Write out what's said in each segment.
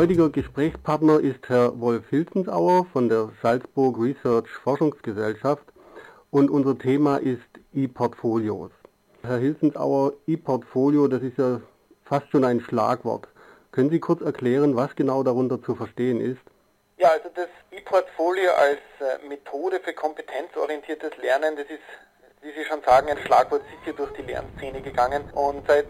heutiger Gesprächspartner ist Herr Wolf Hilzensauer von der Salzburg Research Forschungsgesellschaft und unser Thema ist E-Portfolios. Herr Hilzensauer, E-Portfolio, das ist ja fast schon ein Schlagwort. Können Sie kurz erklären, was genau darunter zu verstehen ist? Ja, also das E-Portfolio als äh, Methode für kompetenzorientiertes Lernen, das ist wie Sie schon sagen, ein Schlagwort sicher durch die Lernszene gegangen. Und seit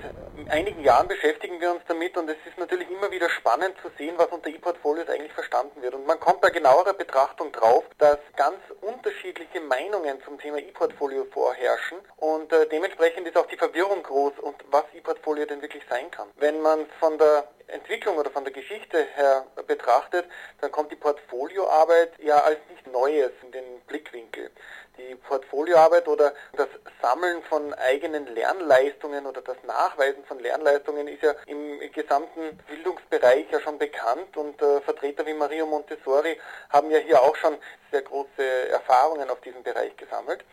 einigen Jahren beschäftigen wir uns damit und es ist natürlich immer wieder spannend zu sehen, was unter E-Portfolios eigentlich verstanden wird. Und man kommt bei genauerer Betrachtung drauf, dass ganz unterschiedliche Meinungen zum Thema E-Portfolio vorherrschen und äh, dementsprechend ist auch die Verwirrung groß und was E-Portfolio denn wirklich sein kann. Wenn man von der Entwicklung oder von der Geschichte her betrachtet, dann kommt die Portfolioarbeit ja als nicht Neues in den Blickwinkel. Die Portfolioarbeit oder das Sammeln von eigenen Lernleistungen oder das Nachweisen von Lernleistungen ist ja im gesamten Bildungsbereich ja schon bekannt und äh, Vertreter wie Mario Montessori haben ja hier auch schon sehr große Erfahrungen auf diesem Bereich gesammelt.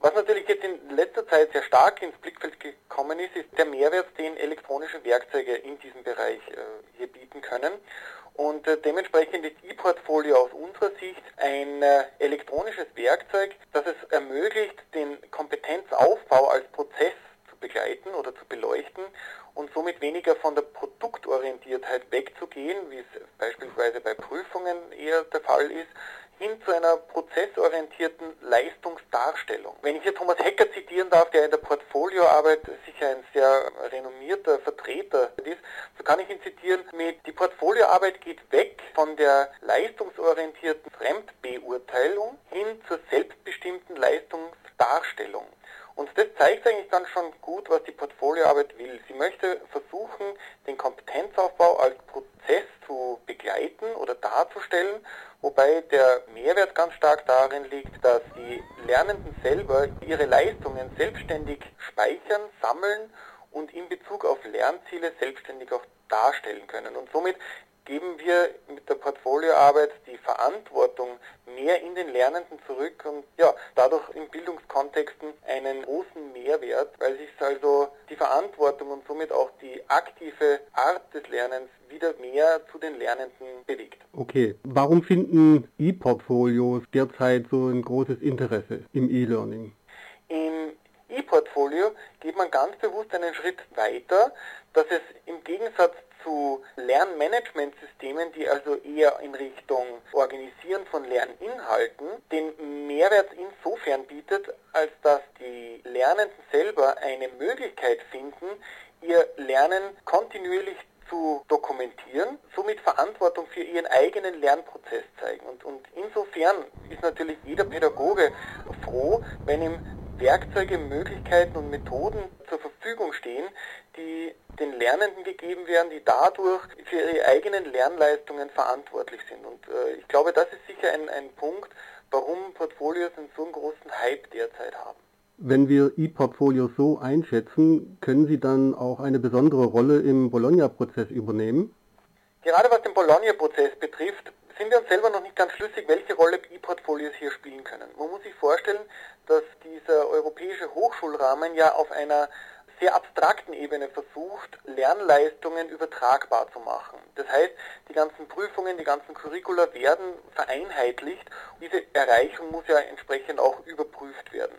Was natürlich jetzt in letzter Zeit sehr stark ins Blickfeld gekommen ist, ist der Mehrwert, den elektronische Werkzeuge in diesem Bereich äh, hier bieten können. Und äh, dementsprechend ist E-Portfolio aus unserer Sicht ein äh, elektronisches Werkzeug, das es ermöglicht, den Kompetenzaufbau als Prozess zu begleiten oder zu beleuchten und somit weniger von der Produktorientiertheit wegzugehen, wie es beispielsweise bei Prüfungen eher der Fall ist, hin zu einer prozessorientierten Leistungsdarstellung. Wenn ich hier Thomas Hecker zitieren darf, der in der Portfolioarbeit sicher ein sehr renommierter Vertreter ist, so kann ich ihn zitieren mit, die Portfolioarbeit geht weg von der leistungsorientierten Fremdbeurteilung hin zur selbstbestimmten Leistungsdarstellung. Und das zeigt eigentlich dann schon gut, was die Portfolioarbeit will. Sie möchte versuchen, den Kompetenzaufbau als Prozess darzustellen, wobei der Mehrwert ganz stark darin liegt, dass die Lernenden selber ihre Leistungen selbstständig speichern, sammeln und in Bezug auf Lernziele selbstständig auch darstellen können. Und somit geben wir mit der Portfolioarbeit die Verantwortung mehr in den Lernenden zurück und ja, dadurch in Bildungskontexten einen großen Mehrwert, weil sich also die Verantwortung und somit auch die aktive Art des Lernens wieder mehr zu den Lernenden bewegt. Okay, warum finden E-Portfolios derzeit so ein großes Interesse im E-Learning? Im E-Portfolio geht man ganz bewusst einen Schritt weiter, dass es im Gegensatz zu Lernmanagementsystemen, die also eher in Richtung Organisieren von Lerninhalten den Mehrwert insofern bietet, als dass die Lernenden selber eine Möglichkeit finden, ihr Lernen kontinuierlich zu dokumentieren, somit Verantwortung für ihren eigenen Lernprozess zeigen. Und, und insofern ist natürlich jeder Pädagoge froh, wenn ihm Werkzeuge, Möglichkeiten und Methoden zur Verfügung stehen, die den Lernenden gegeben werden, die dadurch für ihre eigenen Lernleistungen verantwortlich sind. Und äh, ich glaube, das ist sicher ein, ein Punkt, warum Portfolios einen so einen großen Hype derzeit haben. Wenn wir E-Portfolios so einschätzen, können sie dann auch eine besondere Rolle im Bologna-Prozess übernehmen? Gerade was den Bologna-Prozess betrifft, sind wir uns selber noch nicht ganz schlüssig, welche Rolle E-Portfolios hier spielen können. Man muss sich vorstellen, dass dieser europäische Hochschulrahmen ja auf einer sehr abstrakten Ebene versucht, Lernleistungen übertragbar zu machen. Das heißt, die ganzen Prüfungen, die ganzen Curricula werden vereinheitlicht. Diese Erreichung muss ja entsprechend auch überprüft werden.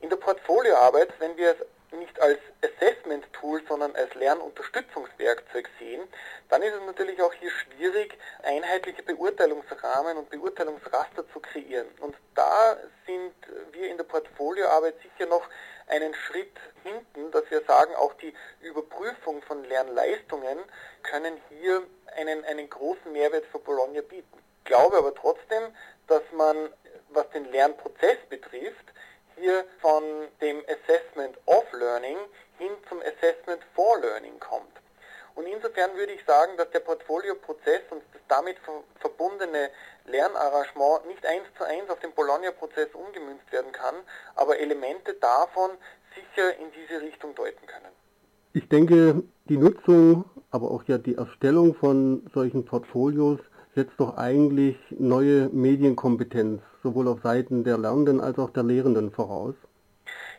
In der Portfolioarbeit, wenn wir es nicht als Assessment-Tool, sondern als Lernunterstützungswerkzeug sehen, dann ist es natürlich auch hier schwierig, einheitliche Beurteilungsrahmen und Beurteilungsraster zu kreieren. Und da sind wir in der Portfolioarbeit sicher noch einen Schritt hinten, dass wir sagen, auch die Überprüfung von Lernleistungen können hier einen, einen großen Mehrwert für Bologna bieten. Ich glaube aber trotzdem, dass man, was den Lernprozess betrifft, hier von dem Assessment of Learning hin zum Assessment for Learning kommt. Und insofern würde ich sagen, dass der Portfolio-Prozess und das damit verbundene Lernarrangement nicht eins zu eins auf den Bologna-Prozess umgemünzt werden kann, aber Elemente davon sicher in diese Richtung deuten können. Ich denke, die Nutzung, aber auch ja die Erstellung von solchen Portfolios setzt doch eigentlich neue Medienkompetenz sowohl auf Seiten der Lernenden als auch der Lehrenden voraus.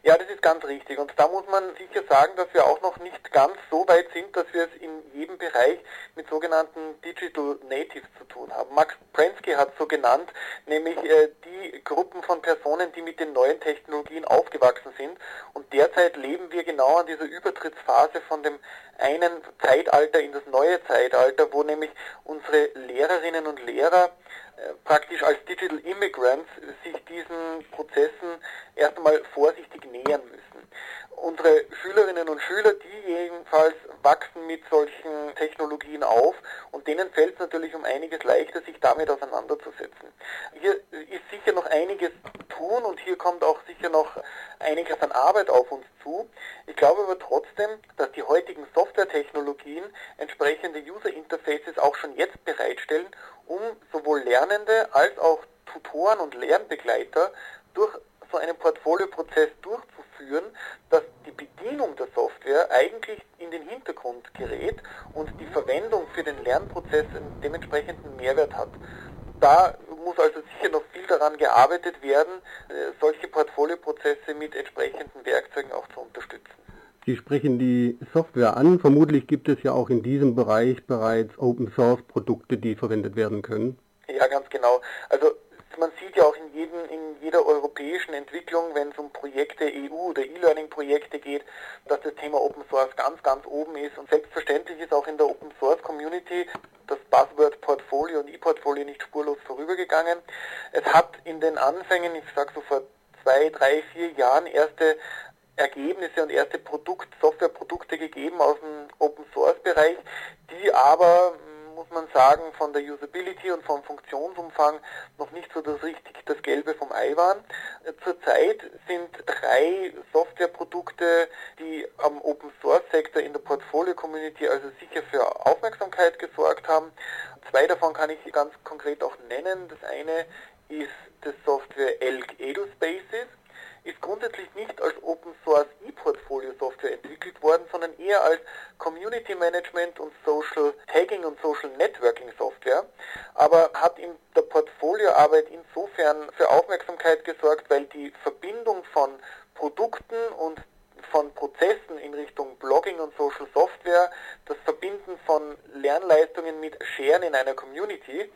Ja, das ist ganz richtig. Und da muss man sicher sagen, dass wir auch noch nicht ganz so weit sind, dass wir es in jedem Bereich mit sogenannten Digital Natives zu tun haben. Max Prensky hat so genannt, nämlich äh, die Gruppen von Personen, die mit den neuen Technologien aufgewachsen sind. Und derzeit leben wir genau an dieser Übertrittsphase von dem einen Zeitalter in das neue Zeitalter, wo nämlich unsere Lehrerinnen und Lehrer äh, praktisch als Digital Immigrants sich diesen Prozessen erst einmal vorsichtig mit solchen Technologien auf und denen fällt es natürlich um einiges leichter, sich damit auseinanderzusetzen. Hier ist sicher noch einiges zu tun und hier kommt auch sicher noch einiges an Arbeit auf uns zu. Ich glaube aber trotzdem, dass die heutigen Softwaretechnologien entsprechende User Interfaces auch schon jetzt bereitstellen, um sowohl Lernende als auch Tutoren und Lernbegleiter durch so einen Portfolioprozess durchzuführen, dass die Bedienung der Software eigentlich in den Hintergrund gerät und die Verwendung für den Lernprozess einen dementsprechenden Mehrwert hat. Da muss also sicher noch viel daran gearbeitet werden, äh, solche Portfolioprozesse mit entsprechenden Werkzeugen auch zu unterstützen. Sie sprechen die Software an. Vermutlich gibt es ja auch in diesem Bereich bereits Open Source Produkte, die verwendet werden können. Ja, ganz genau. Also man sieht ja auch in, jedem, in jeder europäischen Entwicklung, wenn es um Projekte, EU- oder E-Learning-Projekte geht, dass das Thema Open Source ganz, ganz oben ist. Und selbstverständlich ist auch in der Open Source Community das Buzzword Portfolio und E-Portfolio nicht spurlos vorübergegangen. Es hat in den Anfängen, ich sage so vor zwei, drei, vier Jahren, erste Ergebnisse und erste Produkt, Softwareprodukte gegeben aus dem Open Source Bereich, die aber man sagen, von der Usability und vom Funktionsumfang noch nicht so das richtig das Gelbe vom Ei waren. Zurzeit sind drei Softwareprodukte, die am Open Source Sektor in der Portfolio Community also sicher für Aufmerksamkeit gesorgt haben. Zwei davon kann ich ganz konkret auch nennen. Das eine ist das Software Elk EduSpaces ist grundsätzlich nicht als Open Source E-Portfolio Software entwickelt worden, sondern eher als Community Management und Social Tagging und Social Networking Software, aber hat in der Portfolioarbeit insofern für Aufmerksamkeit gesorgt, weil die Verbindung von Produkten und von Prozessen in Richtung Blogging und Social Software, das Verbinden von Lernleistungen mit Scheren in einer Community,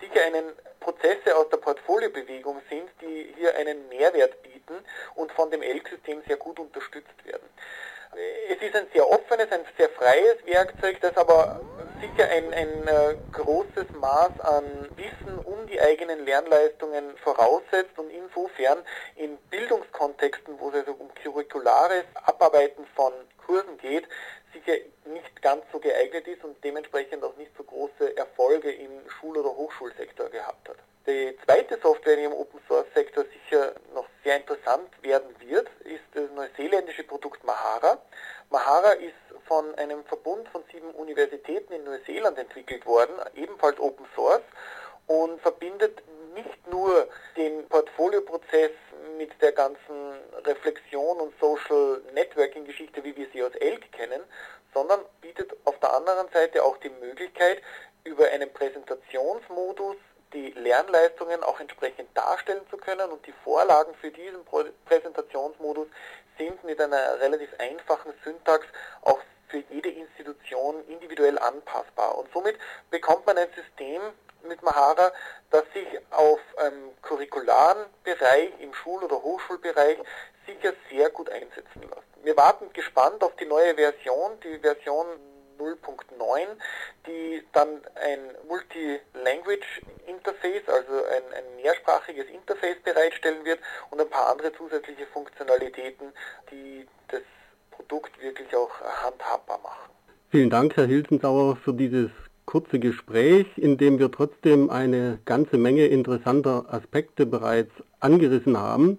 sicher einen Prozesse aus der Portfoliobewegung sind, die hier einen Mehrwert bieten und von dem ELK-System sehr gut unterstützt werden. Es ist ein sehr offenes, ein sehr freies Werkzeug, das aber sicher ein, ein äh, großes Maß an Wissen um die eigenen Lernleistungen voraussetzt und insofern in Bildungskontexten, wo es also um curriculares Abarbeiten von Kursen geht, sicher nicht ganz so geeignet ist und dementsprechend auch nicht so große Erfolge im Schul- oder Hochschulsektor gehabt hat. Die zweite Software, die im Open Source Sektor sicher noch sehr interessant werden wird, ist das neuseeländische Produkt Mahara. Mahara ist von einem Verbund von sieben Universitäten in Neuseeland entwickelt worden, ebenfalls Open Source und verbindet nicht nur den Portfolioprozess mit der ganzen Reflexion und Social Networking Geschichte, wie wir sie aus ELK kennen, sondern bietet auf der anderen Seite auch die Möglichkeit, über einen Präsentationsmodus die Lernleistungen auch entsprechend darstellen zu können und die Vorlagen für diesen Präsentationsmodus sind mit einer relativ einfachen Syntax auch für jede Institution individuell anpassbar. Und somit bekommt man ein System mit Mahara, das sich auf ähm, curricularen Bereich, im Schul- oder Hochschulbereich sicher sehr gut einsetzen lässt. Wir warten gespannt auf die neue Version, die Version 0.9, die dann ein Multi-Language Interface, also ein, ein mehrsprachiges Interface bereitstellen wird und ein paar andere zusätzliche Funktionalitäten, die das Produkt wirklich auch handhabbar machen. Vielen Dank, Herr Hilsensauer, für dieses kurze Gespräch, in dem wir trotzdem eine ganze Menge interessanter Aspekte bereits angerissen haben.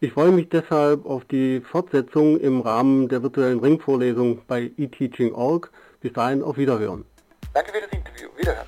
Ich freue mich deshalb auf die Fortsetzung im Rahmen der virtuellen Ringvorlesung bei eTeaching.org. Bis dahin auf Wiederhören. Danke für das Interview. Wiederhören.